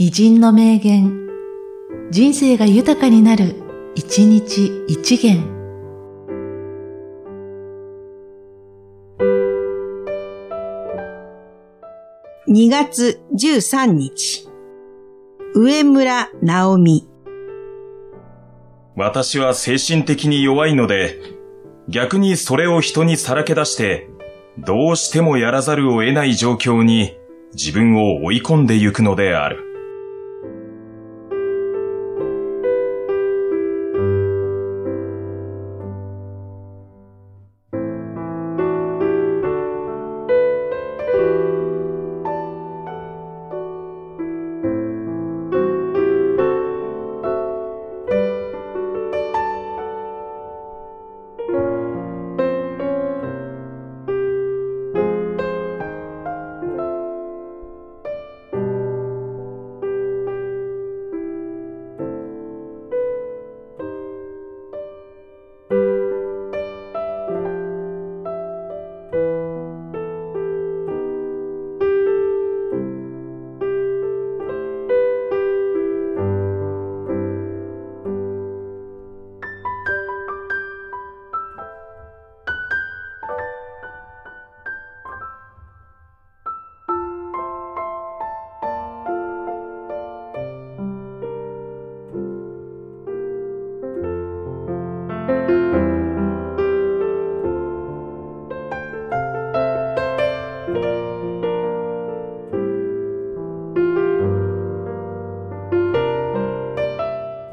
偉人の名言、人生が豊かになる、一日一元。2月13日、上村直美。私は精神的に弱いので、逆にそれを人にさらけ出して、どうしてもやらざるを得ない状況に自分を追い込んでゆくのである。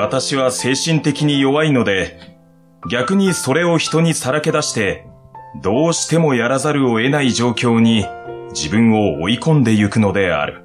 私は精神的に弱いので、逆にそれを人にさらけ出して、どうしてもやらざるを得ない状況に自分を追い込んでゆくのである。